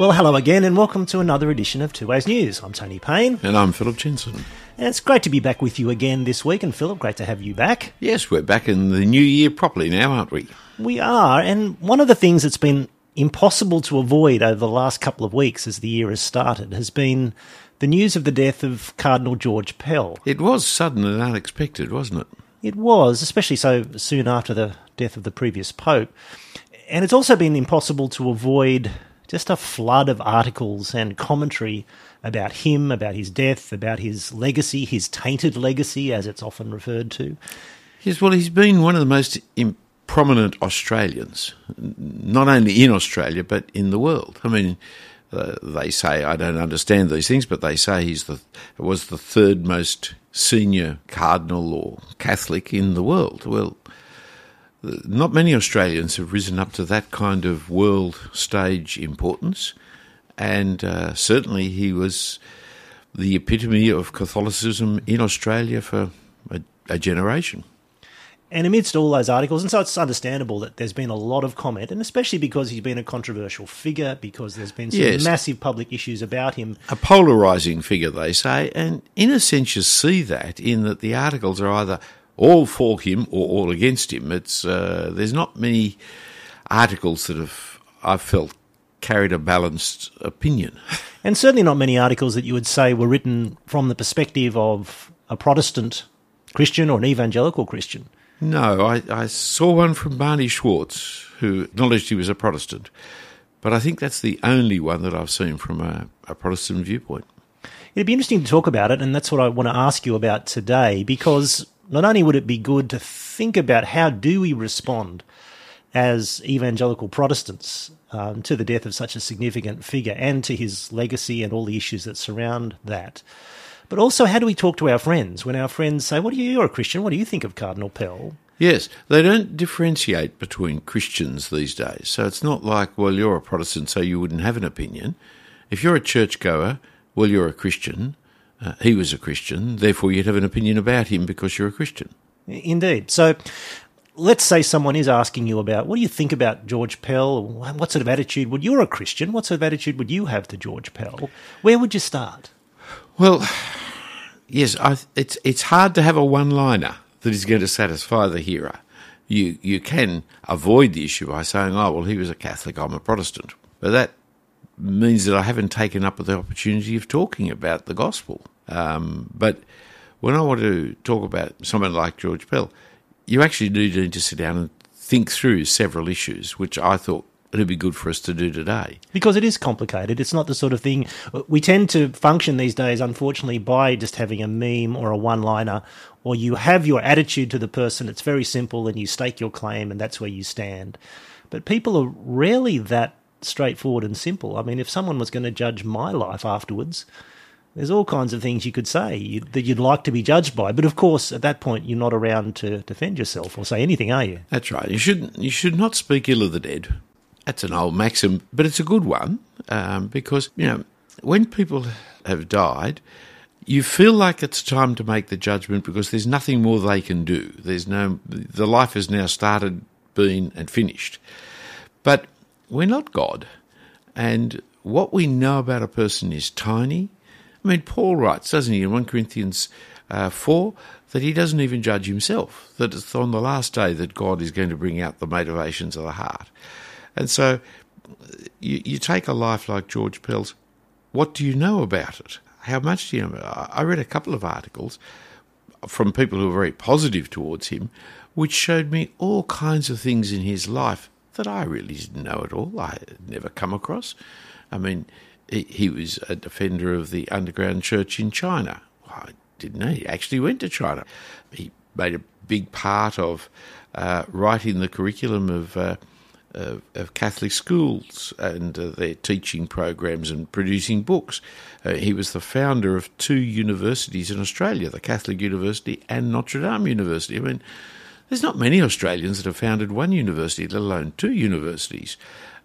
Well, hello again, and welcome to another edition of Two Ways News. I'm Tony Payne, And I'm Philip Jensen. and it's great to be back with you again this week. And Philip, great to have you back. Yes, we're back in the new year properly now, aren't we? We are, and one of the things that's been impossible to avoid over the last couple of weeks as the year has started has been the news of the death of Cardinal George Pell. It was sudden and unexpected, wasn't it? It was, especially so soon after the death of the previous Pope. And it's also been impossible to avoid just a flood of articles and commentary about him, about his death, about his legacy, his tainted legacy, as it's often referred to. Yes, well, he's been one of the most prominent Australians, not only in Australia, but in the world. I mean, uh, they say, I don't understand these things, but they say he's the, was the third most senior cardinal or Catholic in the world. Well, not many Australians have risen up to that kind of world stage importance, and uh, certainly he was the epitome of Catholicism in Australia for a, a generation. And amidst all those articles, and so it's understandable that there's been a lot of comment, and especially because he's been a controversial figure, because there's been some Yes. massive public issues about him. A polarising figure, they say, and in a sense you see that in that the articles are either all for him or all against him. It's uh, there's not many articles that have I've felt carried a balanced opinion. And certainly not many articles that you would say were written from the perspective of a Protestant Christian or an evangelical Christian. No, I, I saw one from Barney Zwartz, who acknowledged he was a Protestant, but I think that's the only one that I've seen from a, a Protestant viewpoint. It'd be interesting to talk about it, and that's what I want to ask you about today, because not only would it be good to think about how do we respond as evangelical Protestants um, to the death of such a significant figure and to his legacy and all the issues that surround that. But also, how do we talk to our friends when our friends say, What do you, you're a Christian, what do you think of Cardinal Pell? Yes, they don't differentiate between Christians these days. So it's not like, well, you're a Protestant, so you wouldn't have an opinion. If you're a churchgoer, well, you're a Christian. Uh, he was a Christian, therefore you'd have an opinion about him because you're a Christian. Indeed. So let's say someone is asking you about what do you think about George Pell? What sort of attitude would you're a Christian? What sort of attitude would you have to George Pell? Where would you start? Well, yes, I, it's it's hard to have a one-liner that is going to satisfy the hearer. You you can avoid the issue by saying, "Oh, well, he was a Catholic, I'm a Protestant," but that means that I haven't taken up the opportunity of talking about the gospel. Um, but when I want to talk about someone like George Pell, you actually do need to sit down and think through several issues, which I thought it'd be good for us to do today. Because it is complicated. It's not the sort of thing we tend to function these days, unfortunately, by just having a meme or a one liner, or you have your attitude to the person. It's very simple and you stake your claim and that's where you stand. But people are rarely that straightforward and simple. I mean, if someone was going to judge my life afterwards, there's all kinds of things you could say you, that you'd like to be judged by. But of course, at that point, you're not around to defend yourself or say anything, are you? That's right. You should you should not speak ill of the dead. That's an old maxim, but it's a good one um, because you know when people have died, you feel like it's time to make the judgment because there's nothing more they can do. There's no the life has now started, been and finished. But we're not God, and what we know about a person is tiny. I mean, Paul writes, doesn't he, in 1 Corinthians uh, 4, that he doesn't even judge himself, that it's on the last day that God is going to bring out the motivations of the heart. And so you, you take a life like George Pell's, what do you know about it? How much do you know? I I read a couple of articles from people who were very positive towards him, which showed me all kinds of things in his life that I really didn't know at all. I had never come across. I mean, he, he was a defender of the underground church in China. I didn't know. He actually went to China. He made a big part of uh, writing the curriculum of. Uh, of, of Catholic schools and uh, their teaching programs and producing books. Uh, he was the founder of two universities in Australia, the Catholic University and Notre Dame University. I mean, there's not many Australians that have founded one university, let alone two universities.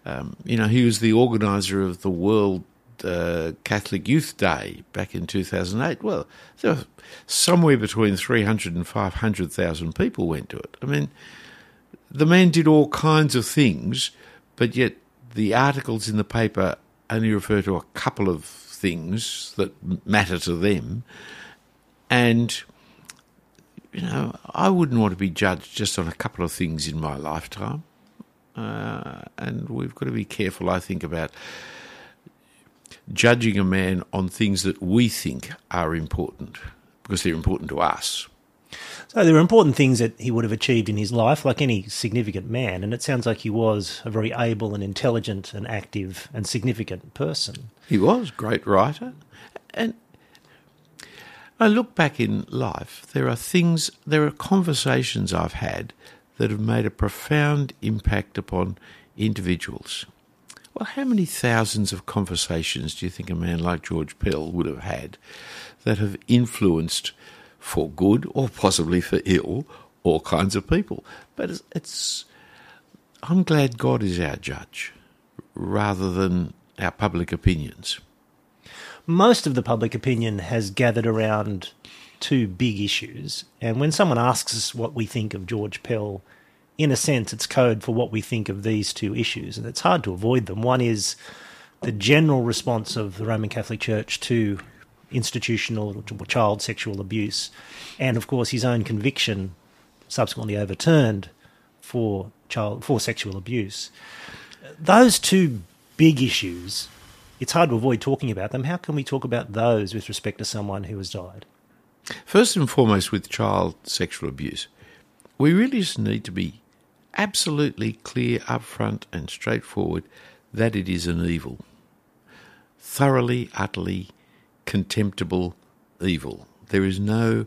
Um, you know, he was the organizer of the World uh, Catholic Youth Day back in 2008. Well, there somewhere between 300 and 500,000 people went to it. I mean, the man did all kinds of things, but yet the articles in the paper only refer to a couple of things that matter to them. And, you know, I wouldn't want to be judged just on a couple of things in my lifetime. Uh, and we've got to be careful, I think, about judging a man on things that we think are important because they're important to us. So there are important things that he would have achieved in his life, like any significant man, and it sounds like he was a very able and intelligent and active and significant person. He was a great writer, and I look back in life. There are things, there are conversations I've had that have made a profound impact upon individuals. Well, how many thousands of conversations do you think a man like George Pell would have had that have influenced for good or possibly for ill all kinds of people? But it's, it's I'm glad God is our judge rather than our public opinions. Most of the public opinion has gathered around two big issues. And when someone asks us what we think of George Pell, in a sense, it's code for what we think of these two issues. And it's hard to avoid them. One is the general response of the Roman Catholic Church to institutional child sexual abuse, and of course his own conviction, subsequently overturned for child for sexual abuse. Those two big issues, it's hard to avoid talking about them. How can we talk about those with respect to someone who has died? First and foremost, with child sexual abuse, we really just need to be absolutely clear, upfront, and straightforward that it is an evil. Thoroughly, utterly contemptible evil. There is no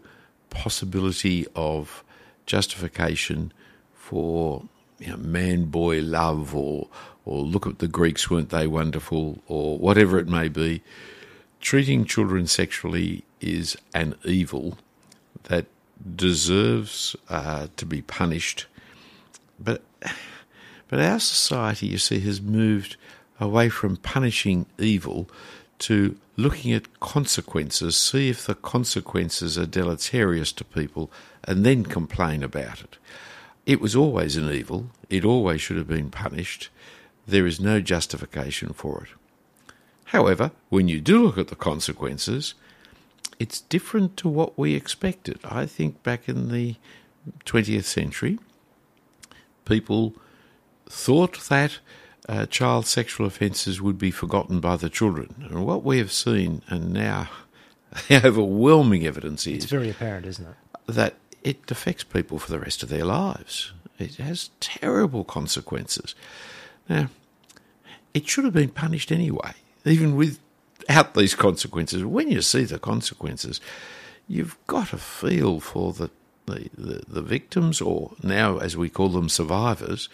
possibility of justification for you know, man boy love or or look at the Greeks weren't they wonderful or whatever it may be treating children sexually is an evil that deserves uh, to be punished. But, but our society, you see, has moved away from punishing evil to looking at consequences, see if the consequences are deleterious to people, and then complain about it. It was always an evil, it always should have been punished. There is no justification for it. However, when you do look at the consequences, it's different to what we expected. I think back in the 20th century, people thought that uh, child sexual offences would be forgotten by the children. And what we have seen, and now the overwhelming evidence is. It's very apparent, isn't it? That it affects people for the rest of their lives. It has terrible consequences. Now, it should have been punished anyway even without these consequences. When you see the consequences, you've got a feel for the, the, the, the victims, or now as we call them, survivors,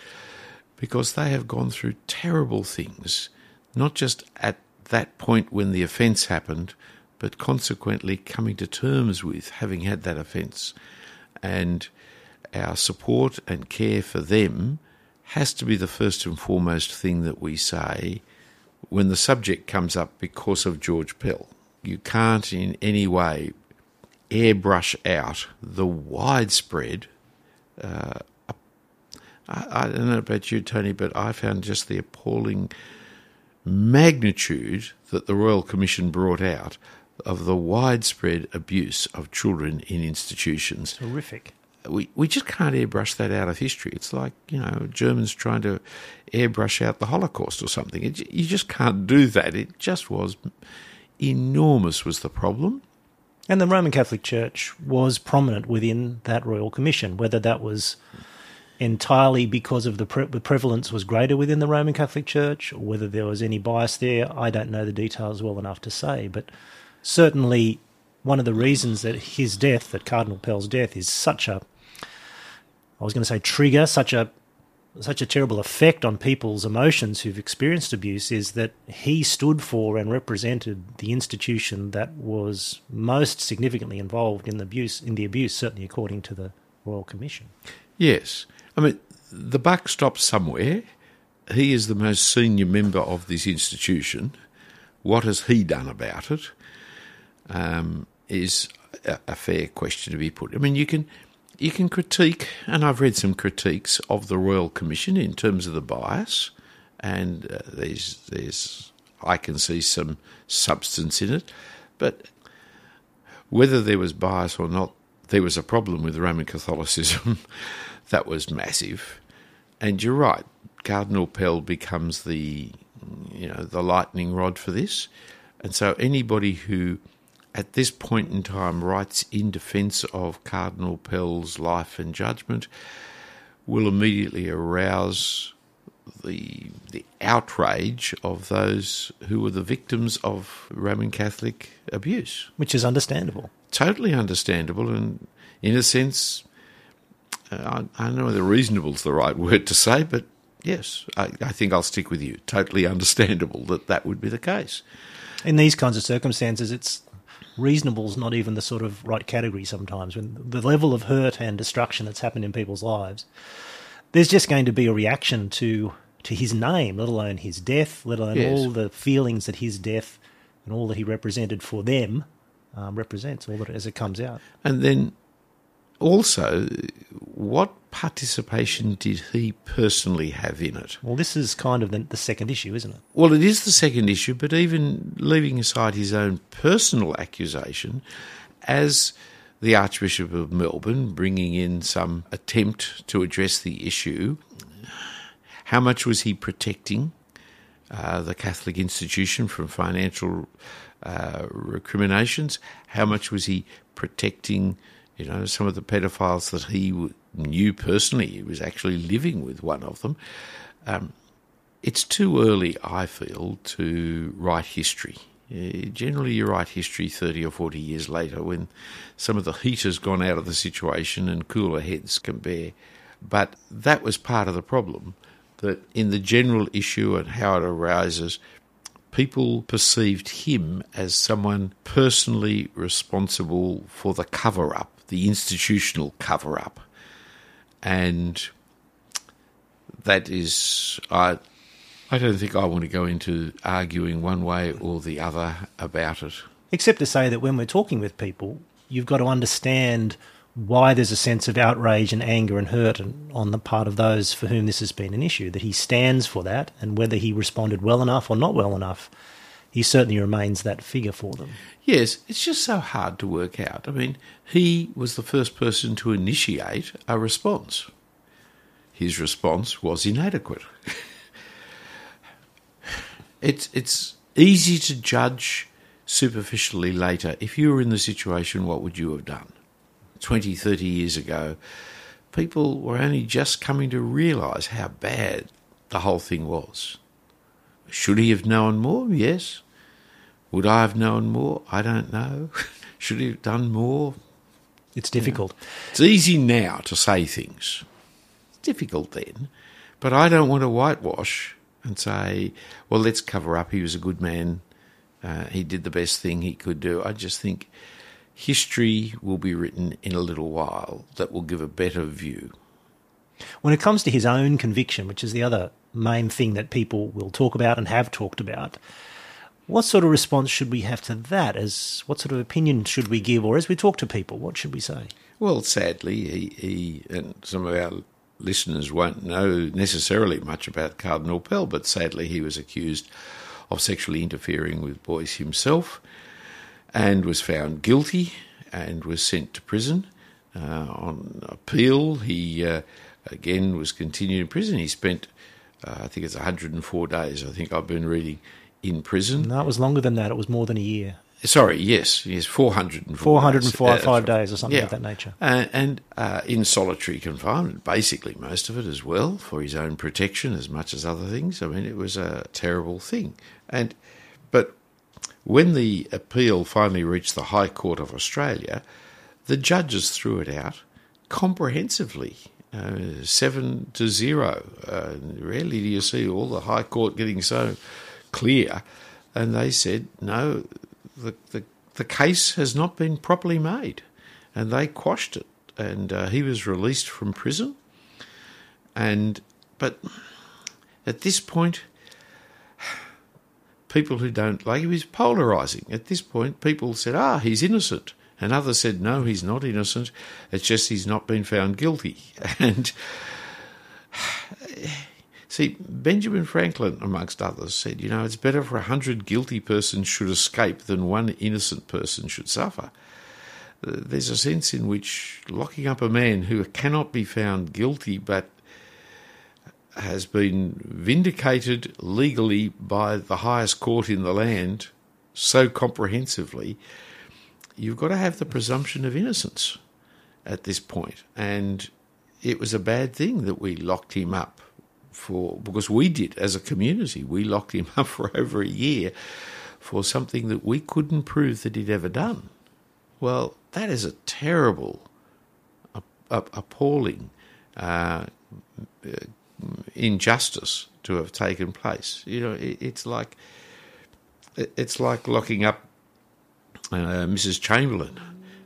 because they have gone through terrible things, not just at that point when the offence happened, but consequently coming to terms with having had that offence. And our support and care for them has to be the first and foremost thing that we say when the subject comes up because of George Pell. You can't in any way airbrush out the widespread. Uh, I, I don't know about you, Tony, but I found just the appalling magnitude that the Royal Commission brought out of the widespread abuse of children in institutions. Horrific we, we just can't airbrush that out of history. It's like, you know, Germans trying to airbrush out the Holocaust or something. It, you just can't do that. It just was enormous, was the problem. And the Roman Catholic Church was prominent within that Royal Commission, whether that was entirely because of the, pre- the prevalence was greater within the Roman Catholic Church, or whether there was any bias there, I don't know the details well enough to say. But certainly, one of the reasons that his death, that Cardinal Pell's death, is such a I was going to say trigger such a such a terrible effect on people's emotions who've experienced abuse is that he stood for and represented the institution that was most significantly involved in the abuse in the abuse certainly according to the Royal Commission. Yes. I mean the buck stops somewhere. He is the most senior member of this institution. What has he done about it? Um, is a, a fair question to be put. I mean, you can you can critique, and I've read some critiques of the Royal Commission in terms of the bias, and uh, there's there's I can see some substance in it. But whether there was bias or not, there was a problem with Roman Catholicism that was massive. And you're right, Cardinal Pell becomes the you know the lightning rod for this. And so anybody who at this point in time writes in defence of Cardinal Pell's life and judgment will immediately arouse the the outrage of those who were the victims of Roman Catholic abuse, which is understandable. Totally understandable, and in a sense, uh, I, I, don't know whether reasonable is the right word to say, but yes, I, I think I'll stick with you. Totally understandable that that would be the case. In these kinds of circumstances, it's reasonable is not even the sort of right category sometimes. When the level of hurt and destruction that's happened in people's lives, there's just going to be a reaction to to his name, let alone his death, let alone yes. all the feelings that his death and all that he represented for them um, represents, all that as it comes out. And then also, what participation did he personally have in it? Well, this is kind of the, the, second issue, isn't it? Well, it is the second issue, but even leaving aside his own personal accusation, as the Archbishop of Melbourne bringing in some attempt to address the issue, how much was he protecting uh, the Catholic institution from financial uh, recriminations? How much was he protecting, you know, some of the pedophiles that he knew personally? He was actually living with one of them. Um, it's too early, I feel, to write history. Uh, generally, you write history 30 or 40 years later when some of the heat has gone out of the situation and cooler heads can bear. But that was part of the problem that in the general issue and how it arises, people perceived him as someone personally responsible for the cover up, the institutional cover up. And that is, I, I don't think I want to go into arguing one way or the other about it. Except to say that when we're talking with people, you've got to understand why there's a sense of outrage and anger and hurt on the part of those for whom this has been an issue, that he stands for that, and whether he responded well enough or not well enough, he certainly remains that figure for them. Yes, it's just so hard to work out. I mean, he was the first person to initiate a response. His response was inadequate. it's it's easy to judge superficially later. If you were in the situation, what would you have done? 20, 30 years ago, people were only just coming to realise how bad the whole thing was. Should he have known more? Yes. Would I have known more? I don't know. Should he have done more? It's difficult. It's easy now to say things. It's difficult then. But I don't want to whitewash and say, well, let's cover up. He was a good man. Uh, he did the best thing he could do. I just think history will be written in a little while that will give a better view. When it comes to his own conviction, which is the other main thing that people will talk about and have talked about, what sort of response should we have to that? As what sort of opinion should we give, or as we talk to people, what should we say? Well, sadly, he, he and some of our listeners won't know necessarily much about Cardinal Pell, but sadly, he was accused of sexually interfering with boys himself and was found guilty and was sent to prison. Uh, on appeal, he uh, again was continued in prison. He spent, uh, I think it's 104 days, I think I've been reading, in prison. No, it was longer than that. It was more than a year. Sorry, yes, yes, 404 404 days, five days or something yeah. of that nature. Uh, and uh, in solitary confinement, basically most of it as well, for his own protection as much as other things. I mean, it was a terrible thing. And But when the appeal finally reached the High Court of Australia, the judges threw it out comprehensively. Uh, seven to zero. Uh, rarely do you see all the High Court getting so clear. And they said, no, the, the, the case has not been properly made. And they quashed it. And uh, he was released from prison. And, but at this point, people who don't like him is polarising. At this point, people said, ah, he's innocent. And others said, no, he's not innocent. It's just he's not been found guilty. And See, Benjamin Franklin, amongst others, said, you know, it's better for a hundred guilty persons should escape than one innocent person should suffer. Uh, there's a sense in which locking up a man who cannot be found guilty but has been vindicated legally by the highest court in the land so comprehensively, you've got to have the presumption of innocence at this point. And it was a bad thing that we locked him up for, because we did as a community, we locked him up for over a year for something that we couldn't prove that he'd ever done. Well, that is a terrible, appalling uh, injustice to have taken place. You know, it's like it's like locking up uh, Mrs. Chamberlain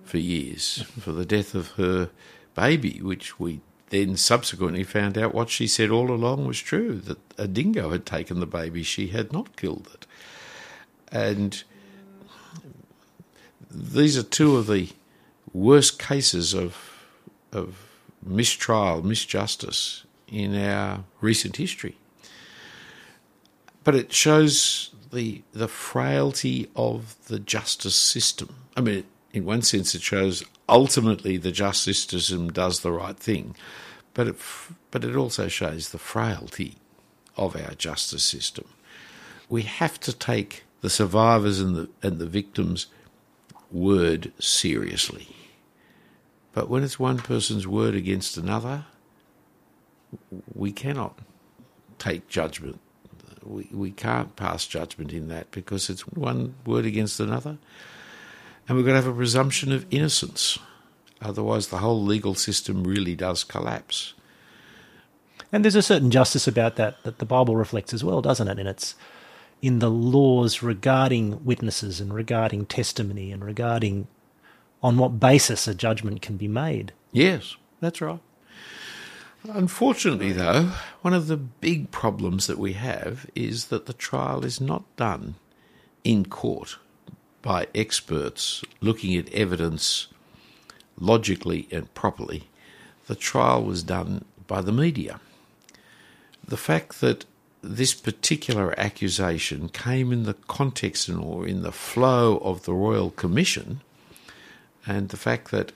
for years for the death of her baby, which we then subsequently found out what she said all along was true that a dingo had taken the baby, she had not killed it. And these are two of the worst cases of of mistrial, misjustice in our recent history. But it shows the the frailty of the justice system. I mean, in one sense, it shows ultimately the justice system does the right thing, but it, but it also shows the frailty of our justice system. We have to take the survivors and the and the victims' word seriously. But when it's one person's word against another, we cannot take judgment. We, we can't pass judgment in that because it's one word against another. And we've got to have a presumption of innocence. Otherwise, the whole legal system really does collapse. And there's a certain justice about that that the Bible reflects as well, doesn't it? And it's in the laws regarding witnesses and regarding testimony and regarding on what basis a judgment can be made. Yes, that's right. Unfortunately, though, one of the big problems that we have is that the trial is not done in court by experts looking at evidence logically and properly. The trial was done by the media. The fact that this particular accusation came in the context or in the flow of the Royal Commission, and the fact that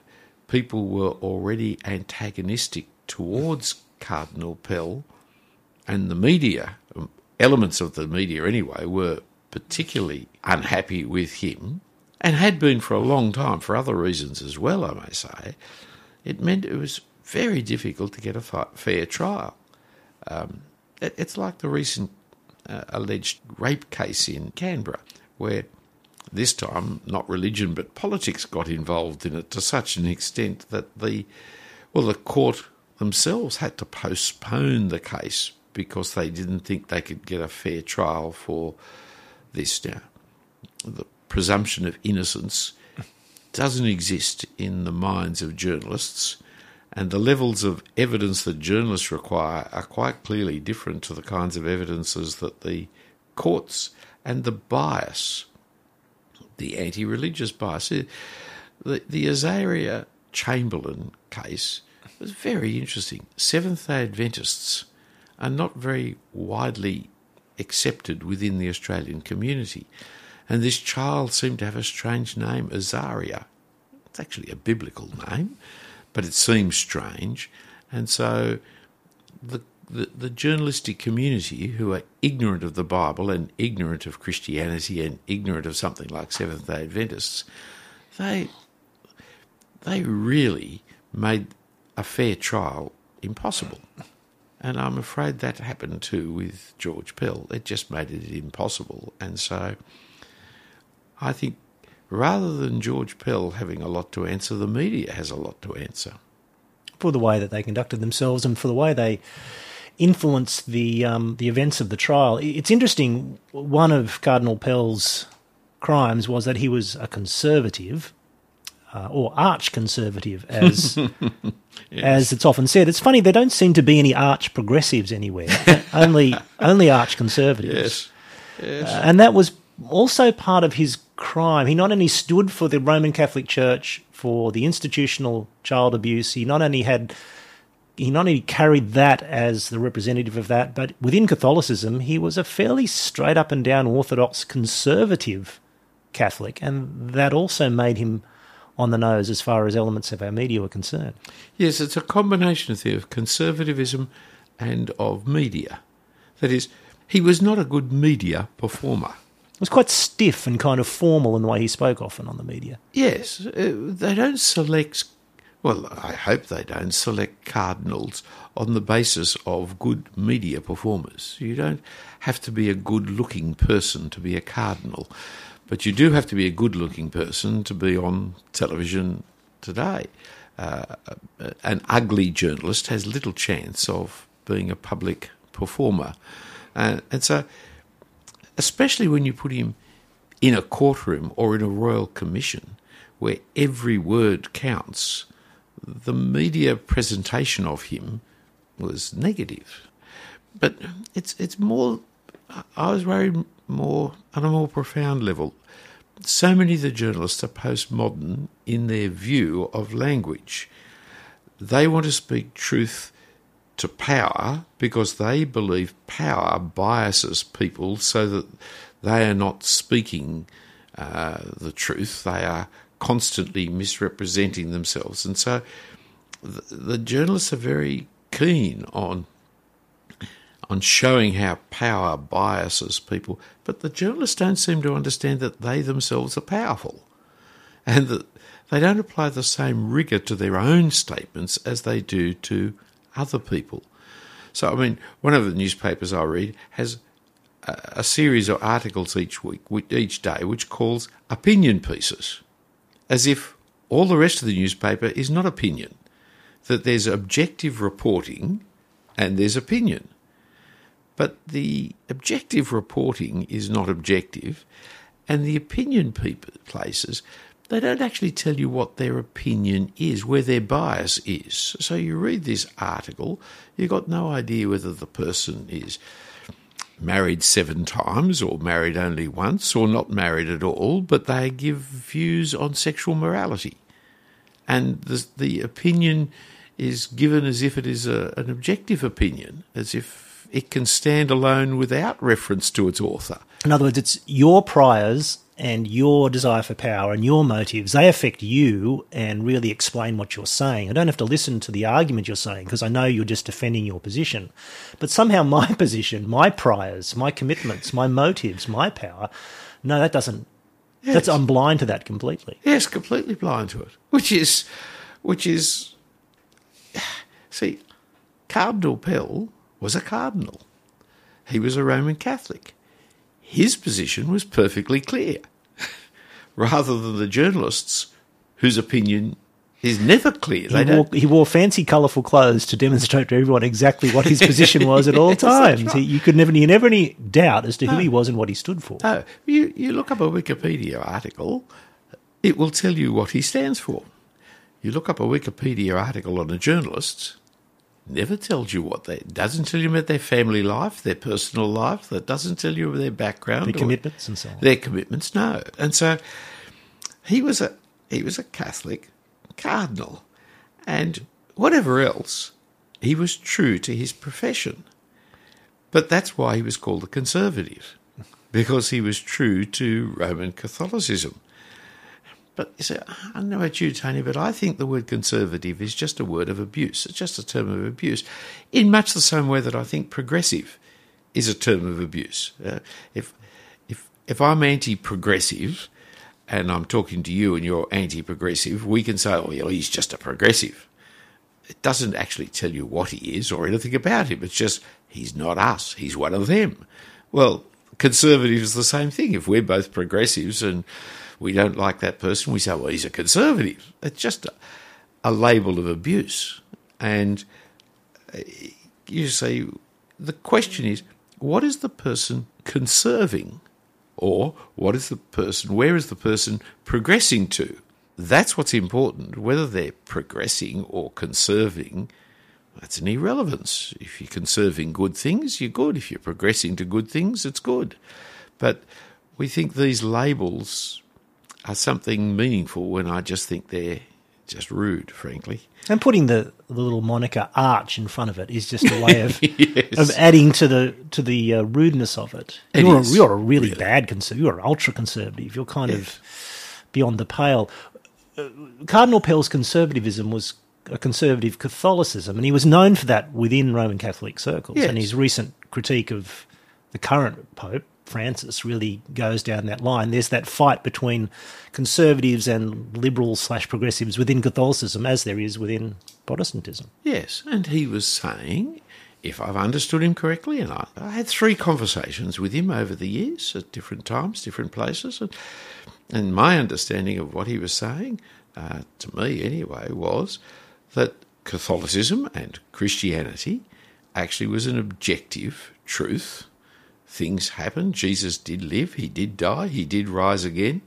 people were already antagonistic towards Cardinal Pell and the media, um, elements of the media anyway, were particularly unhappy with him and had been for a long time for other reasons as well, I may say. It meant it was very difficult to get a fair trial. Um, it, it's like the recent uh, alleged rape case in Canberra, where this time not religion but politics got involved in it to such an extent that the well the court themselves had to postpone the case because they didn't think they could get a fair trial for this. Now, the presumption of innocence doesn't exist in the minds of journalists, and the levels of evidence that journalists require are quite clearly different to the kinds of evidences that the courts and the bias, the anti religious bias. The, the Azaria Chamberlain case was very interesting. Seventh day Adventists are not very widely accepted within the Australian community. And this child seemed to have a strange name, Azaria. It's actually a biblical name, but it seems strange. And so the, the, the journalistic community, who are ignorant of the Bible and ignorant of Christianity and ignorant of something like Seventh day Adventists, they, they really made a fair trial impossible. And I'm afraid that happened too with George Pell. It just made it impossible. And so I think rather than George Pell having a lot to answer, the media has a lot to answer. For the way that they conducted themselves and for the way they influenced the um, the events of the trial. It's interesting. One of Cardinal Pell's crimes was that he was a conservative, uh, or arch conservative, as yes. as it's often said. It's funny there don't seem to be any arch progressives anywhere. only only arch conservatives. Yes, yes. Uh, and that was also part of his crime. He not only stood for the Roman Catholic Church for the institutional child abuse. He not only had he not only carried that as the representative of that, but within Catholicism, he was a fairly straight up and down Orthodox conservative Catholic, and that also made him on the nose as far as elements of our media were concerned. Yes, it's a combination of, the, of conservatism and of media. That is, he was not a good media performer. It was quite stiff and kind of formal in the way he spoke often on the media. Yes, uh, they don't select, well, I hope they don't select cardinals on the basis of good media performers. You don't have to be a good looking person to be a cardinal. But you do have to be a good looking person to be on television today. Uh, an ugly journalist has little chance of being a public performer. Uh, and so, especially when you put him in a courtroom or in a royal commission where every word counts, the media presentation of him was negative. But it's it's more. I was worried more on a more profound level. So many of the journalists are postmodern in their view of language. They want to speak truth to power because they believe power biases people so that they are not speaking uh, the truth. They are constantly misrepresenting themselves. And so the, the journalists are very keen on on showing how power biases people, but the journalists don't seem to understand that they themselves are powerful and that they don't apply the same rigour to their own statements as they do to other people. So, I mean, one of the newspapers I read has a, a series of articles each week, each day, which calls opinion pieces, as if all the rest of the newspaper is not opinion, that there's objective reporting and there's opinion. But the objective reporting is not objective, and the opinion places, they don't actually tell you what their opinion is, where their bias is. So you read this article, you've got no idea whether the person is married seven times or married only once or not married at all, but they give views on sexual morality. And the, the opinion is given as if it is a, an objective opinion, as if it can stand alone without reference to its author. In other words, it's your priors and your desire for power and your motives. They affect you and really explain what you're saying. I don't have to listen to the argument you're saying because I know you're just defending your position. But somehow my position, my priors, my commitments, my motives, my power, no, that doesn't. Yes. That's I'm blind to that completely. Yes, completely blind to it. Which is, which is, see, Cardinal Pell was a cardinal. He was a Roman Catholic. His position was perfectly clear, rather than the journalists whose opinion is never clear. He wore, he wore, fancy, colourful clothes to demonstrate to everyone exactly what his position was at all yes, times. Right. He, you could never, you never any doubt as to who he was and what he stood for. No, you, you look up a Wikipedia article, it will tell you what he stands for. You look up a Wikipedia article on a journalist, never tells you what they doesn't tell you about their family life, their personal life. That doesn't tell you their background, their commitments, and so on. Their commitments, no. And so he was a he was a Catholic cardinal, and whatever else, he was true to his profession. But that's why he was called a conservative, because he was true to Roman Catholicism. But you say, I know about you, Tony, but I think the word conservative is just a word of abuse. It's just a term of abuse, in much the same way that I think progressive is a term of abuse. Uh, if if if I'm anti-progressive, and I'm talking to you and you're anti-progressive, we can say, "Oh, he's just a progressive." It doesn't actually tell you what he is or anything about him. It's just he's not us. He's one of them. Well, conservative is the same thing. If we're both progressives and we don't like that person, we say, well, he's a conservative. It's just a, a label of abuse. And uh, you say, the question is, what is the person conserving? Or what is the person, where is the person progressing to? That's what's important. Whether they're progressing or conserving, that's an irrelevance. If you're conserving good things, you're good. If you're progressing to good things, it's good. But we think these labels are something meaningful when I just think they're just rude, frankly. And putting the, the little moniker arch in front of it is just a way of Yes. of adding to the to the uh, rudeness of it. It you're, a, you're a really, really. bad conservative. You're ultra conservative. You're kind of beyond the pale. Uh, Cardinal Pell's conservatism was a conservative Catholicism, and he was known for that within Roman Catholic circles. Yes. And his recent critique of the current Pope Francis really goes down that line. There's that fight between conservatives and liberals slash progressives within Catholicism, as there is within Protestantism. Yes, and he was saying, if I've understood him correctly, and I, I had three conversations with him over the years at different times, different places, and, and my understanding of what he was saying, uh, to me anyway, was that Catholicism and Christianity actually was an objective truth. Things happened. Jesus did live, he did die, he did rise again,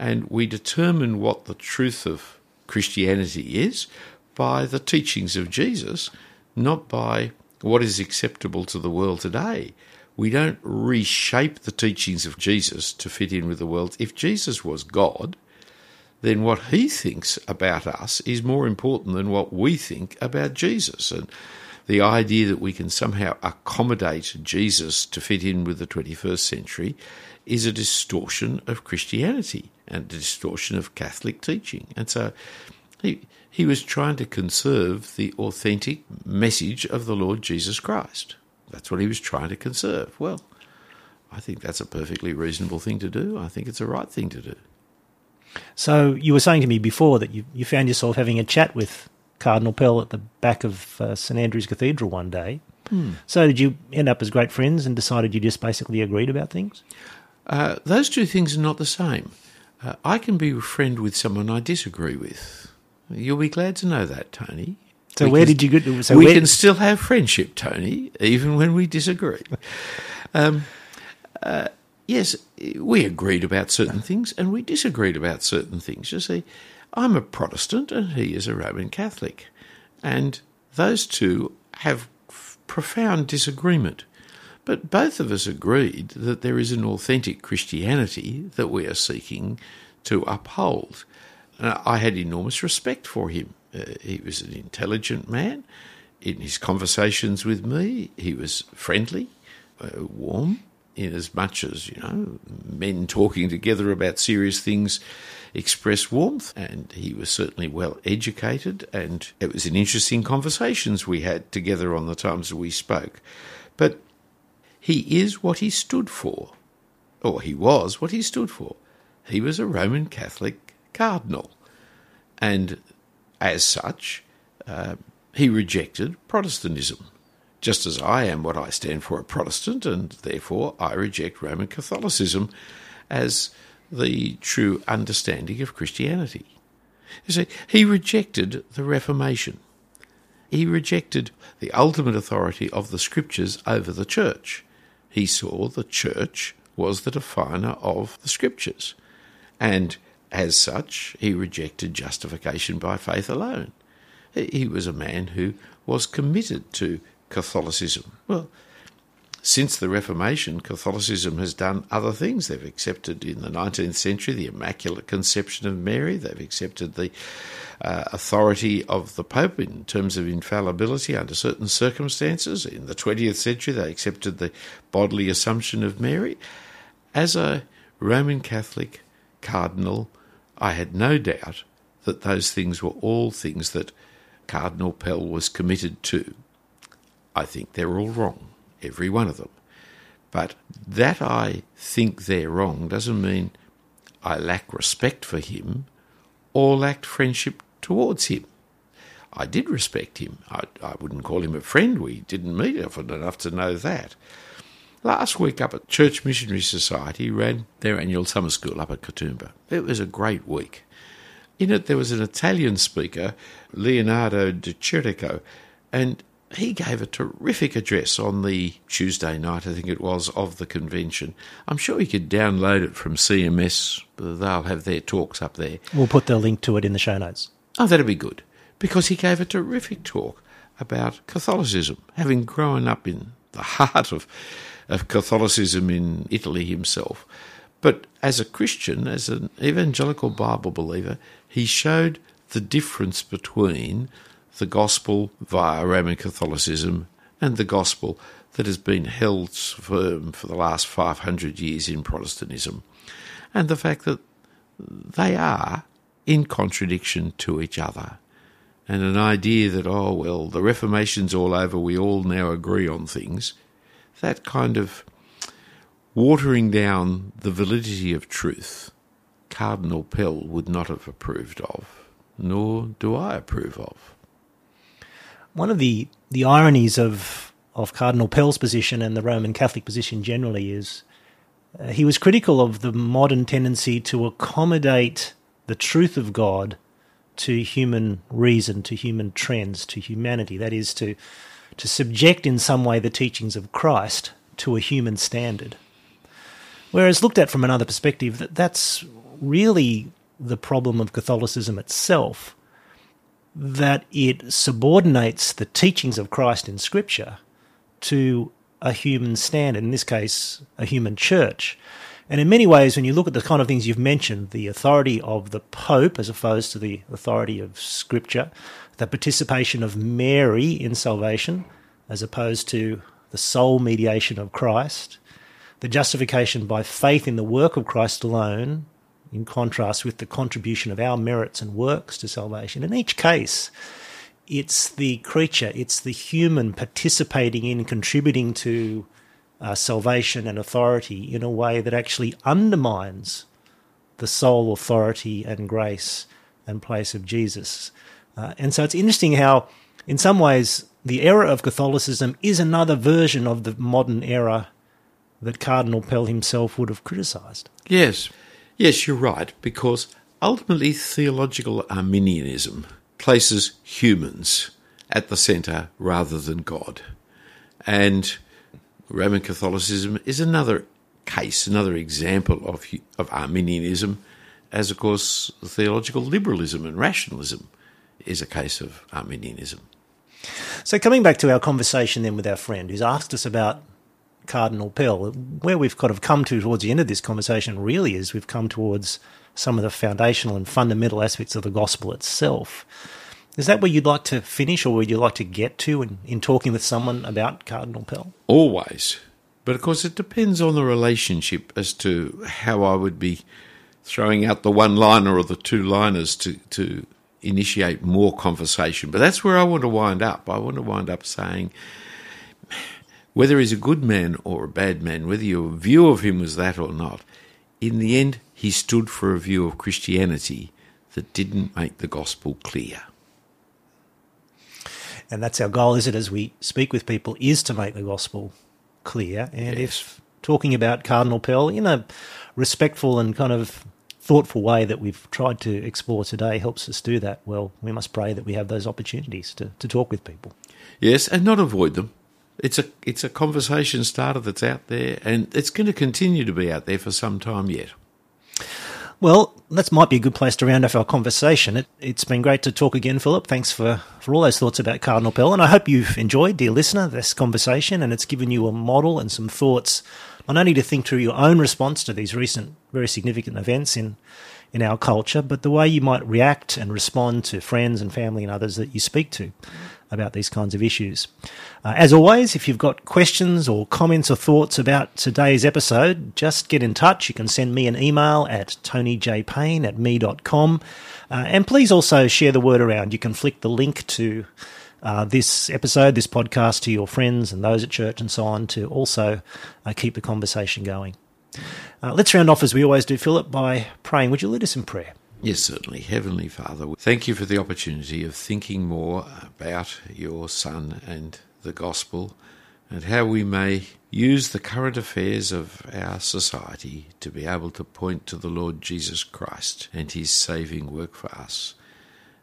and we determine what the truth of Christianity is by the teachings of Jesus, not by what is acceptable to the world today. We don't reshape the teachings of Jesus to fit in with the world. If Jesus was God, then what he thinks about us is more important than what we think about Jesus. And the idea that we can somehow accommodate Jesus to fit in with the 21st century is a distortion of Christianity and a distortion of Catholic teaching. And so he, he was trying to conserve the authentic message of the Lord Jesus Christ. That's what he was trying to conserve. Well, I think that's a perfectly reasonable thing to do. I think it's a right thing to do. So you were saying to me before that you, you found yourself having a chat with Cardinal Pell at the back of uh, St Andrew's Cathedral one day. So did you end up as great friends and decided you just basically agreed about things? Uh, those two things are not the same. Uh, I can be a friend with someone I disagree with. You'll be glad to know that, Tony. So We where can- did you go? So we where, can still have friendship, Tony, even when we disagree. um, uh, yes, we agreed about certain things and we disagreed about certain things. You see, I'm a Protestant and he is a Roman Catholic. And those two have profound disagreement. But both of us agreed that there is an authentic Christianity that we are seeking to uphold. And I had enormous respect for him. Uh, he was an intelligent man. In his conversations with me, he was friendly, uh, warm, in as much as, you know, men talking together about serious things express warmth. And he was certainly well educated, and it was an interesting conversations we had together on the times we spoke. But he is what he stood for, or he was what he stood for. He was a Roman Catholic cardinal, and as such, uh, he rejected Protestantism, just as I am what I stand for a Protestant, and therefore I reject Roman Catholicism as the true understanding of Christianity. You see, he rejected the Reformation. He rejected the ultimate authority of the Scriptures over the Church. He saw the Church was the definer of the Scriptures, and as such, he rejected justification by faith alone. He was a man who was committed to Catholicism. Well, since the Reformation, Catholicism has done other things. They've accepted in the 19th century the Immaculate Conception of Mary. They've accepted the uh, authority of the Pope in terms of infallibility under certain circumstances. In the 20th century, they accepted the bodily assumption of Mary. As a Roman Catholic cardinal, I had no doubt that those things were all things that Cardinal Pell was committed to. I think they're all wrong, every one of them. But that I think they're wrong doesn't mean I lack respect for him or lacked friendship towards him. I did respect him. I, I wouldn't call him a friend. We didn't meet often enough to know that. Last week up at Church Missionary Society ran their annual summer school up at Katoomba. It was a great week. In it, there was an Italian speaker, Leonardo De Chirico, and he gave a terrific address on the Tuesday night, I think it was, of the convention. I'm sure you could download it from CMS. They'll have their talks up there. We'll put the link to it in the show notes. Oh, that'd be good. Because he gave a terrific talk about Catholicism, having grown up in the heart of, of Catholicism in Italy himself. But as a Christian, as an evangelical Bible believer, he showed the difference between the gospel via Roman Catholicism and the gospel that has been held firm for the last 500 years in Protestantism, and the fact that they are in contradiction to each other. And an idea that, oh, well, the Reformation's all over, we all now agree on things, that kind of watering down the validity of truth, Cardinal Pell would not have approved of, nor do I approve of. One of the, the ironies of, of Cardinal Pell's position and the Roman Catholic position generally is uh, he was critical of the modern tendency to accommodate the truth of God to human reason, to human trends, to humanity. That is, to, to subject in some way the teachings of Christ to a human standard. Whereas, looked at from another perspective, that that's really the problem of Catholicism itself, that it subordinates the teachings of Christ in Scripture to a human standard, in this case, a human church. And in many ways, when you look at the kind of things you've mentioned, the authority of the Pope as opposed to the authority of Scripture, the participation of Mary in salvation as opposed to the sole mediation of Christ, the justification by faith in the work of Christ alone, in contrast with the contribution of our merits and works to salvation. In each case, it's the creature, it's the human participating in, contributing to uh, salvation and authority in a way that actually undermines the sole authority and grace and place of Jesus. Uh, and so it's interesting how, in some ways, the era of Catholicism is another version of the modern era that Cardinal Pell himself would have criticised. Yes, yes, you're right, because ultimately theological Arminianism places humans at the centre rather than God. And Roman Catholicism is another case, another example of, of Arminianism, as of course theological liberalism and rationalism is a case of Arminianism. So, coming back to our conversation then with our friend who's asked us about Cardinal Pell, where we've kind of come to towards the end of this conversation really is we've come towards some of the foundational and fundamental aspects of the gospel itself. Is that where you'd like to finish or would you'd like to get to in, in talking with someone about Cardinal Pell? Always. But of course, it depends on the relationship as to how I would be throwing out the one liner or the two liners to, to initiate more conversation. But that's where I want to wind up. I want to wind up saying whether he's a good man or a bad man, whether your view of him was that or not, in the end, he stood for a view of Christianity that didn't make the gospel clear. And that's our goal, is it, as we speak with people, is to make the gospel clear. And yes. if talking about Cardinal Pell in a respectful and kind of thoughtful way that we've tried to explore today helps us do that, well, we must pray that we have those opportunities to, to talk with people. Yes, and not avoid them. It's a it's a conversation starter that's out there, and it's going to continue to be out there for some time yet. Well, that might be a good place to round off our conversation. It, has been great to talk again, Philip. Thanks for, for all those thoughts about Cardinal Pell. And I hope you've enjoyed, dear listener, this conversation and it's given you a model and some thoughts, not only to think through your own response to these recent, very significant events in, in our culture, but the way you might react and respond to friends and family and others that you speak to about these kinds of issues. Uh, as always, if you've got questions or comments or thoughts about today's episode, just get in touch. You can send me an email at tonyjpayne at me.com. Uh, and please also share the word around. You can flick the link to uh, this episode, this podcast to your friends and those at church and so on to also uh, keep the conversation going. Uh, let's round off as we always do, Philip, by praying. Would you lead us in prayer? Yes, certainly. Heavenly Father, thank you for the opportunity of thinking more about your Son and the gospel and how we may use the current affairs of our society to be able to point to the Lord Jesus Christ and his saving work for us.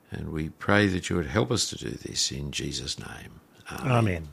And we pray that you would help us to do this in Jesus' name. Amen. Amen.